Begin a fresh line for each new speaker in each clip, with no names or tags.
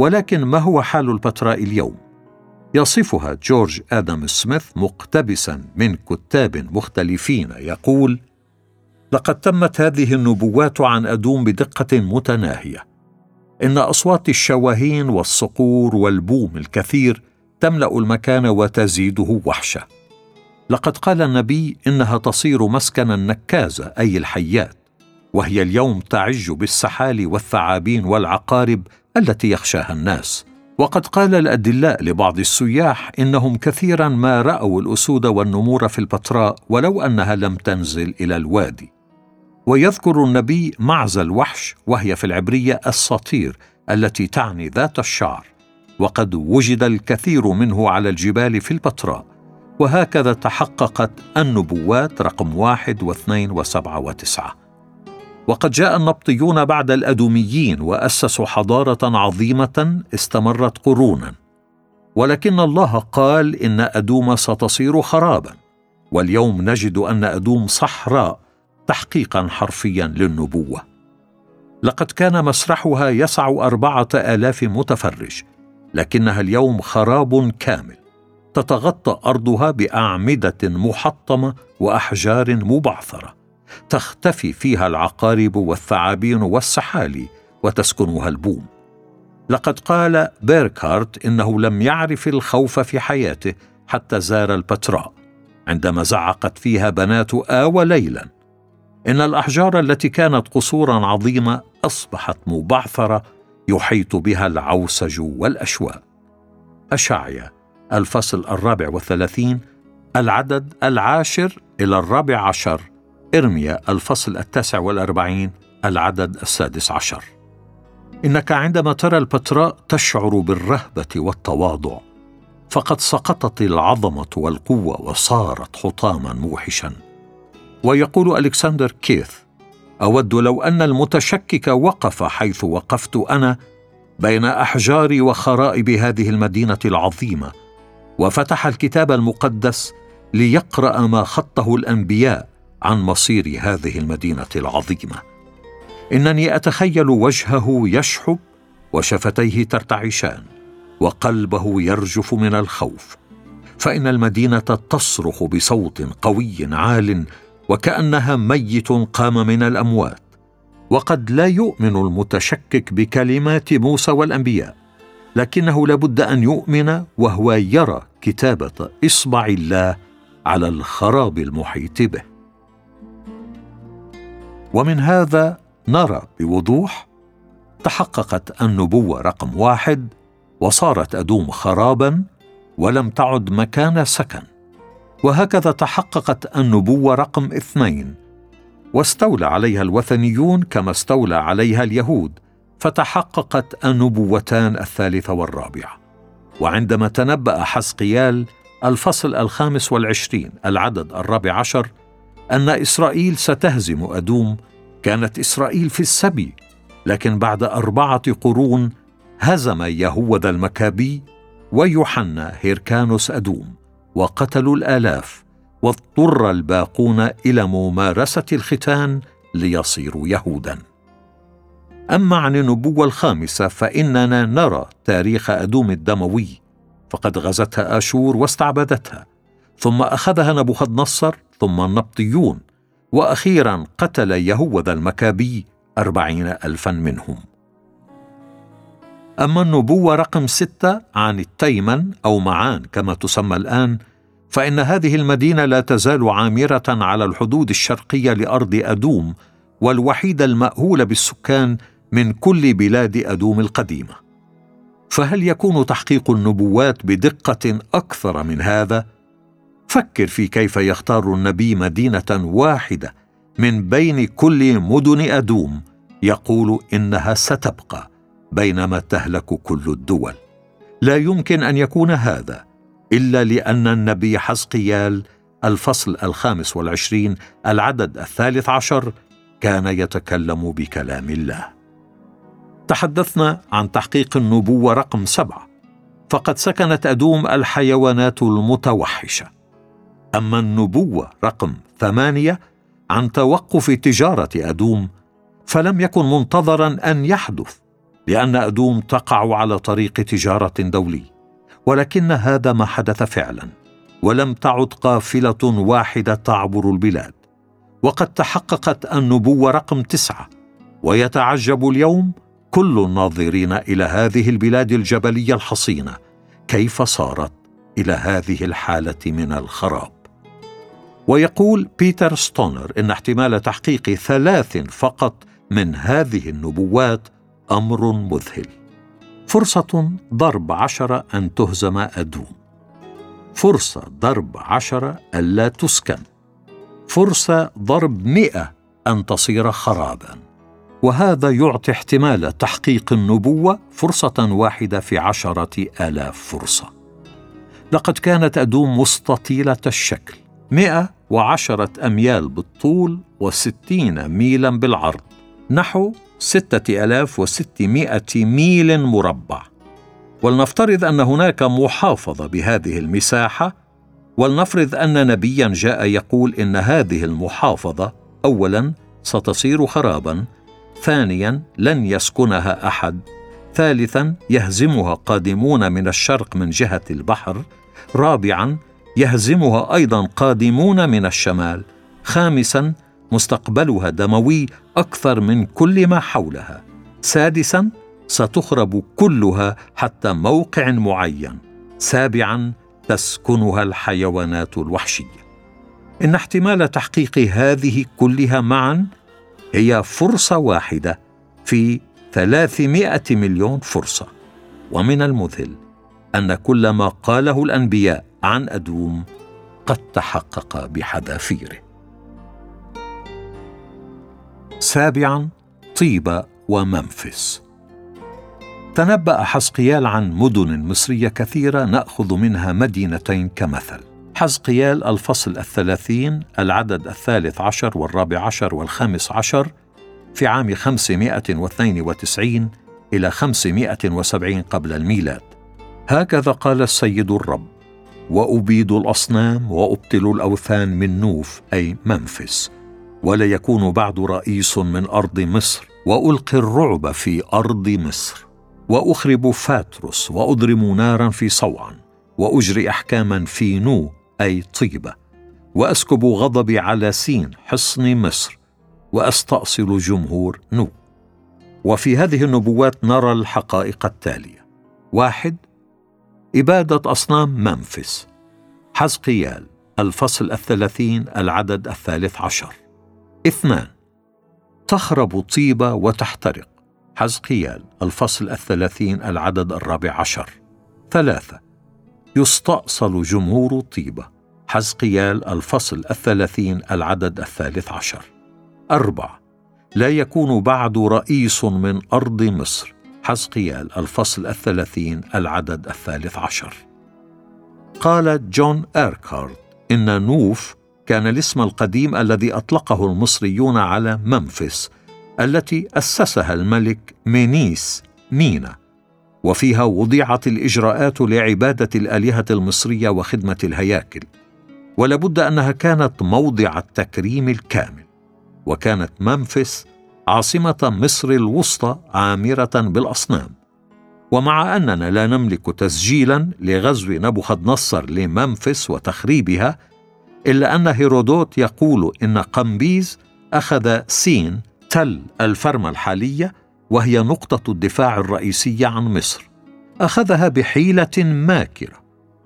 ولكن ما هو حال البتراء اليوم؟ يصفها جورج آدم سميث مقتبسا من كتاب مختلفين يقول لقد تمت هذه النبوات عن أدوم بدقة متناهية. إن أصوات الشواهين والصقور والبوم الكثير تملأ المكان وتزيده وحشه. لقد قال النبي إنها تصير مسكن النكازه أي الحيات وهي اليوم تعج بالسحال والثعابين والعقارب التي يخشاها الناس. وقد قال الأدلاء لبعض السياح إنهم كثيرا ما رأوا الأسود والنمور في البتراء ولو أنها لم تنزل إلى الوادي. ويذكر النبي معز الوحش وهي في العبرية الساطير التي تعني ذات الشعر. وقد وجد الكثير منه على الجبال في البتراء. وهكذا تحققت النبوات رقم واحد واثنين وسبعة وتسعة. وقد جاء النبطيون بعد الأدوميين وأسسوا حضارة عظيمة استمرت قرونا. ولكن الله قال إن أدوم ستصير خرابا واليوم نجد أن أدوم صحراء تحقيقا حرفيا للنبوة. لقد كان مسرحها يسع أربعة آلاف متفرج لكنها اليوم خراب كامل. تتغطى أرضها بأعمدة محطمة وأحجار مبعثرة. تختفي فيها العقارب والثعابين والسحالي وتسكنها البوم. لقد قال بيركارت إنه لم يعرف الخوف في حياته حتى زار البتراء عندما زعقت فيها بنات آوى ليلا. إن الأحجار التي كانت قصورا عظيمة أصبحت مبعثرة يحيط بها العوسج والأشواء. أشعيا الفصل الرابع والثلاثين العدد العاشر إلى الرابع عشر. إرميا الفصل التاسع والأربعين العدد السادس عشر. إنك عندما ترى البتراء تشعر بالرهبة والتواضع فقد سقطت العظمة والقوة وصارت حطاما موحشا. ويقول ألكسندر كيث أود لو أن المتشكك وقف حيث وقفت أنا بين أحجار وخرائب هذه المدينة العظيمة وفتح الكتاب المقدس ليقرأ ما خطه الأنبياء عن مصير هذه المدينة العظيمة. إنني أتخيل وجهه يشحب وشفتيه ترتعشان وقلبه يرجف من الخوف. فإن المدينة تصرخ بصوت قوي عال وكأنها ميت قام من الأموات. وقد لا يؤمن المتشكك بكلمات موسى والأنبياء لكنه لابد أن يؤمن وهو يرى كتابة إصبع الله على الخراب المحيط به. ومن هذا نرى بوضوح تحققت النبوة رقم واحد وصارت أدوم خرابا ولم تعد مكان سكن. وهكذا تحققت النبوة رقم اثنين. واستولى عليها الوثنيون كما استولى عليها اليهود فتحققت النبوتان الثالثه والرابعه وعندما تنبأ حسقيال الفصل الخامس والعشرين العدد الرابع عشر أن إسرائيل ستهزم أدوم. كانت إسرائيل في السبي لكن بعد أربعة قرون هزم يهوذا المكابي ويوحنا هيركانوس أدوم وقتلوا الآلاف واضطر الباقون إلى ممارسة الختان ليصيروا يهوداً. أما عن النبوة الخامسة فإننا نرى تاريخ أدوم الدموي فقد غزتها آشور واستعبدتها ثم أخذها نبوخذ نصر ثم النبطيون وأخيرا قتل يهوذا المكابي أربعين ألفا منهم. أما النبوة رقم ستة عن التيمن أو معان كما تسمى الآن فإن هذه المدينة لا تزال عامرة على الحدود الشرقية لأرض أدوم والوحيدة المأهولة بالسكان من كل بلاد أدوم القديمة. فهل يكون تحقيق النبوات بدقة أكثر من هذا؟ فكر في كيف يختار النبي مدينة واحدة من بين كل مدن أدوم. يقول إنها ستبقى بينما تهلك كل الدول. لا يمكن أن يكون هذا إلا لأن النبي حزقيال الفصل الخامس والعشرين العدد الثالث عشر كان يتكلم بكلام الله. تحدثنا عن تحقيق النبوة رقم سبعة فقد سكنت أدوم الحيوانات المتوحشة. أما النبوة رقم ثمانية عن توقف تجارة أدوم فلم يكن منتظرا أن يحدث لأن أدوم تقع على طريق تجارة دولي ولكن هذا ما حدث فعلا ولم تعد قافلة واحدة تعبر البلاد وقد تحققت النبوة رقم تسعة ويتعجب اليوم كل الناظرين إلى هذه البلاد الجبلية الحصينة كيف صارت إلى هذه الحالة من الخراب. ويقول بيتر ستونر إن احتمال تحقيق ثلاث فقط من هذه النبوات أمر مذهل. فرصة ضرب عشرة أن تهزم أدوم. فرصة ضرب عشرة الا تسكن. فرصة ضرب مئة أن تصير خرابا. وهذا يعطي احتمال تحقيق النبوة فرصة واحدة في عشرة آلاف فرصة. لقد كانت أدوم مستطيلة الشكل. مئة وعشرة أميال بالطول وستين ميلا بالعرض نحو ستة ألاف وستمائة ميل مربع. ولنفترض أن هناك محافظة بهذه المساحة ولنفرض أن نبيا جاء يقول إن هذه المحافظة أولا ستصير خرابا ثانيا لن يسكنها أحد ثالثا يهزمها قادمون من الشرق من جهة البحر رابعا يهزمها أيضا قادمون من الشمال خامسا مستقبلها دموي أكثر من كل ما حولها سادسا ستخرب كلها حتى موقع معين سابعا تسكنها الحيوانات الوحشية. إن احتمال تحقيق هذه كلها معا هي فرصة واحدة في ثلاثمائة مليون فرصة. ومن المذهل أن كل ما قاله الأنبياء عن أدوم قد تحقق بحذافيره. سابعا طيبة ومنفس. تنبأ حزقيال عن مدن مصرية كثيرة نأخذ منها مدينتين كمثل. حزقيال الفصل الثلاثين العدد الثالث عشر والرابع عشر والخامس عشر في عام 592 إلى 570 قبل الميلاد. هكذا قال السيد الرب وأبيد الأصنام وأبطل الأوثان من نوف أي منفس ولا يكون بعد رئيس من أرض مصر وألقي الرعب في أرض مصر وأخرب فاترس وأضرم نارا في صوعا وأجري أحكاما في نو أي طيبة وأسكب غضبي على سين حصن مصر وأستأصل جمهور نو. وفي هذه النبوات نرى الحقائق التالية. واحد إبادة أصنام منفس. حزقيال الفصل الثلاثين العدد الثالث عشر. اثنان. تخرب طيبة وتحترق. حزقيال الفصل الثلاثين العدد الرابع عشر. ثلاثة. يستأصل جمهور طيبة حزقيال الفصل الثلاثين العدد الثالث عشر. أربعة. لا يكون بعد رئيس من أرض مصر. حزقيال الفصل الثلاثين العدد الثالث عشر. قال جون إيركارد إن نوف كان الاسم القديم الذي أطلقه المصريون على منفس التي أسسها الملك مينيس مينا وفيها وضعت الإجراءات لعبادة الآلهة المصرية وخدمة الهياكل ولابد أنها كانت موضع التكريم الكامل وكانت منفس عاصمة مصر الوسطى عامرة بالأصنام. ومع أننا لا نملك تسجيلا لغزو نبوخذ نصر لمنفس وتخريبها إلا أن هيرودوت يقول إن قمبيز أخذ سين تل الفرمة الحالية وهي نقطة الدفاع الرئيسية عن مصر. أخذها بحيلة ماكرة.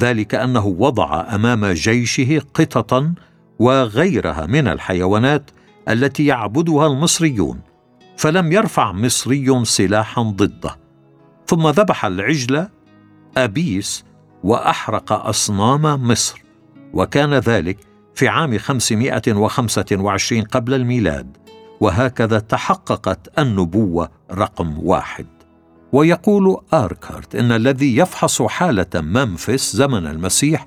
ذلك أنه وضع أمام جيشه قططا وغيرها من الحيوانات التي يعبدها المصريون فلم يرفع مصري سلاحا ضده. ثم ذبح العجل أبيس وأحرق أصنام مصر وكان ذلك في عام 525 قبل الميلاد. وهكذا تحققت النبوة رقم واحد. ويقول آركارت إن الذي يفحص حالة منفس زمن المسيح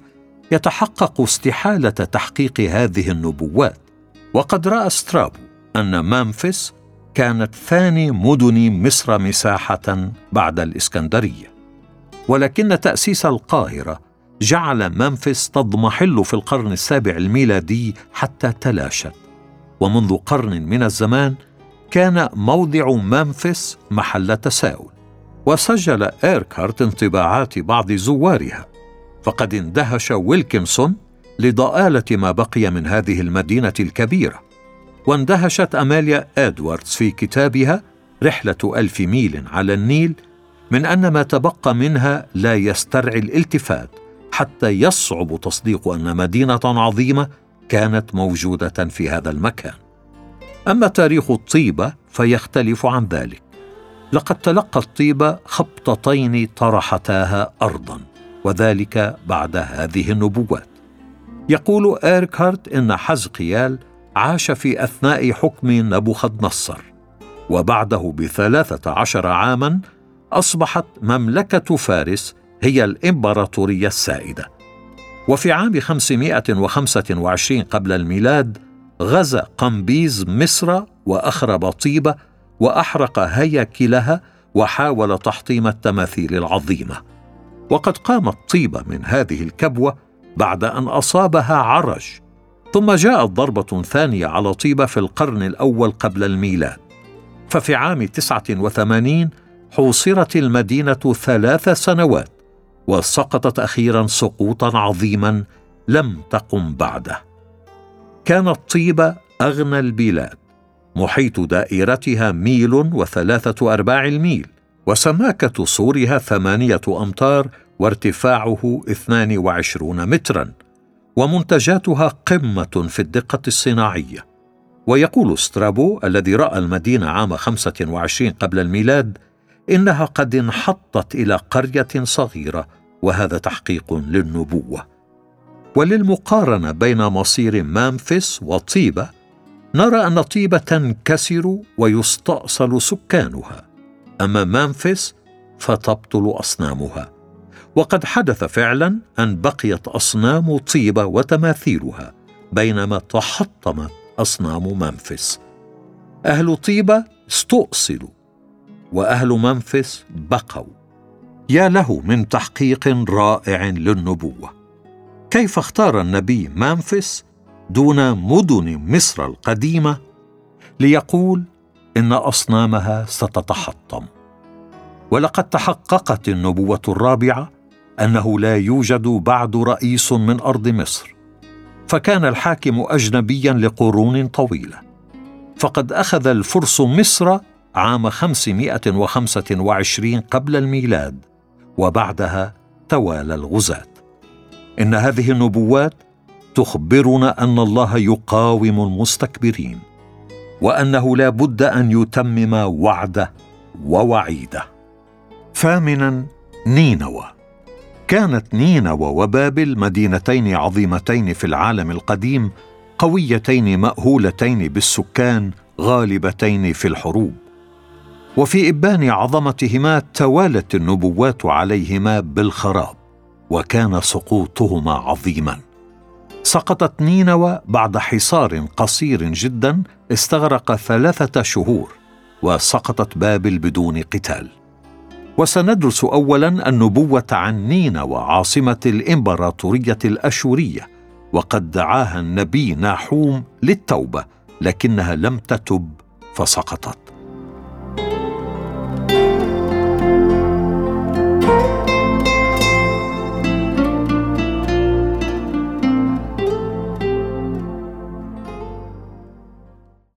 يتحقق استحالة تحقيق هذه النبوات. وقد رأى سترابو أن منفس كانت ثاني مدن مصر مساحة بعد الإسكندرية. ولكن تأسيس القاهرة جعل منفس تضمحل في القرن السابع الميلادي حتى تلاشت. ومنذ قرن من الزمان كان موضع منفس محل تساؤل وسجل إيركهارت انطباعات بعض زوارها. فقد اندهش ويلكنسون لضآلة ما بقي من هذه المدينة الكبيرة. واندهشت أماليا إدواردز في كتابها رحلة ألف ميل على النيل من أن ما تبقى منها لا يسترعي الالتفات حتى يصعب تصديق أن مدينة عظيمة كانت موجودة في هذا المكان. أما تاريخ الطيبة فيختلف عن ذلك. لقد تلقى الطيبة خبطتين طرحتاها أرضا وذلك بعد هذه النبوات. يقول إيركهارت إن حزقيال عاش في أثناء حكم نبوخذ نصر وبعده بثلاثة عشر عاما أصبحت مملكة فارس هي الإمبراطورية السائدة. وفي عام 525 قبل الميلاد غزا قمبيز مصر وأخرب طيبة وأحرق هياكلها وحاول تحطيم التماثيل العظيمة. وقد قامت طيبة من هذه الكبوة بعد أن أصابها عرج ثم جاءت ضربة ثانية على طيبة في القرن الأول قبل الميلاد. ففي عام تسعة وثمانين حوصرت المدينة ثلاث سنوات وسقطت أخيرا سقوطا عظيما لم تقم بعده. كانت طيبة أغنى البلاد محيط دائرتها ميل وثلاثة أرباع الميل وسماكة سورها ثمانية أمتار وارتفاعه 22 مترا ومنتجاتها قمة في الدقة الصناعية. ويقول سترابو الذي رأى المدينة عام 25 قبل الميلاد إنها قد انحطت إلى قرية صغيرة وهذا تحقيق للنبوة. وللمقارنة بين مصير مامفيس وطيبة نرى أن طيبة تنكسر ويستأصل سكانها. أما مامفيس فتبطل أصنامها. وقد حدث فعلا أن بقيت أصنام طيبة وتماثيلها بينما تحطمت أصنام منفس. أهل طيبة استؤصلوا وأهل منفس بقوا. يا له من تحقيق رائع للنبوة. كيف اختار النبي منفس دون مدن مصر القديمة ليقول إن أصنامها ستتحطم؟ ولقد تحققت النبوة الرابعة أنه لا يوجد بعد رئيس من أرض مصر فكان الحاكم اجنبيا لقرون طويلة. فقد أخذ الفرس مصر عام 525 قبل الميلاد وبعدها توالى الغزاة. إن هذه النبوات تخبرنا أن الله يقاوم المستكبرين وأنه لا بد أن يتمم وعده ووعيده. ثامنا نينوى. كانت نينوى وبابل مدينتين عظيمتين في العالم القديم قويتين مأهولتين بالسكان غالبتين في الحروب. وفي إبان عظمتهما توالت النبوات عليهما بالخراب وكان سقوطهما عظيما. سقطت نينوى بعد حصار قصير جدا استغرق ثلاثة شهور وسقطت بابل بدون قتال. وسندرس اولا النبوة عن نينوى عاصمه الإمبراطورية الأشورية وقد دعاها النبي ناحوم للتوبة لكنها لم تتب فسقطت.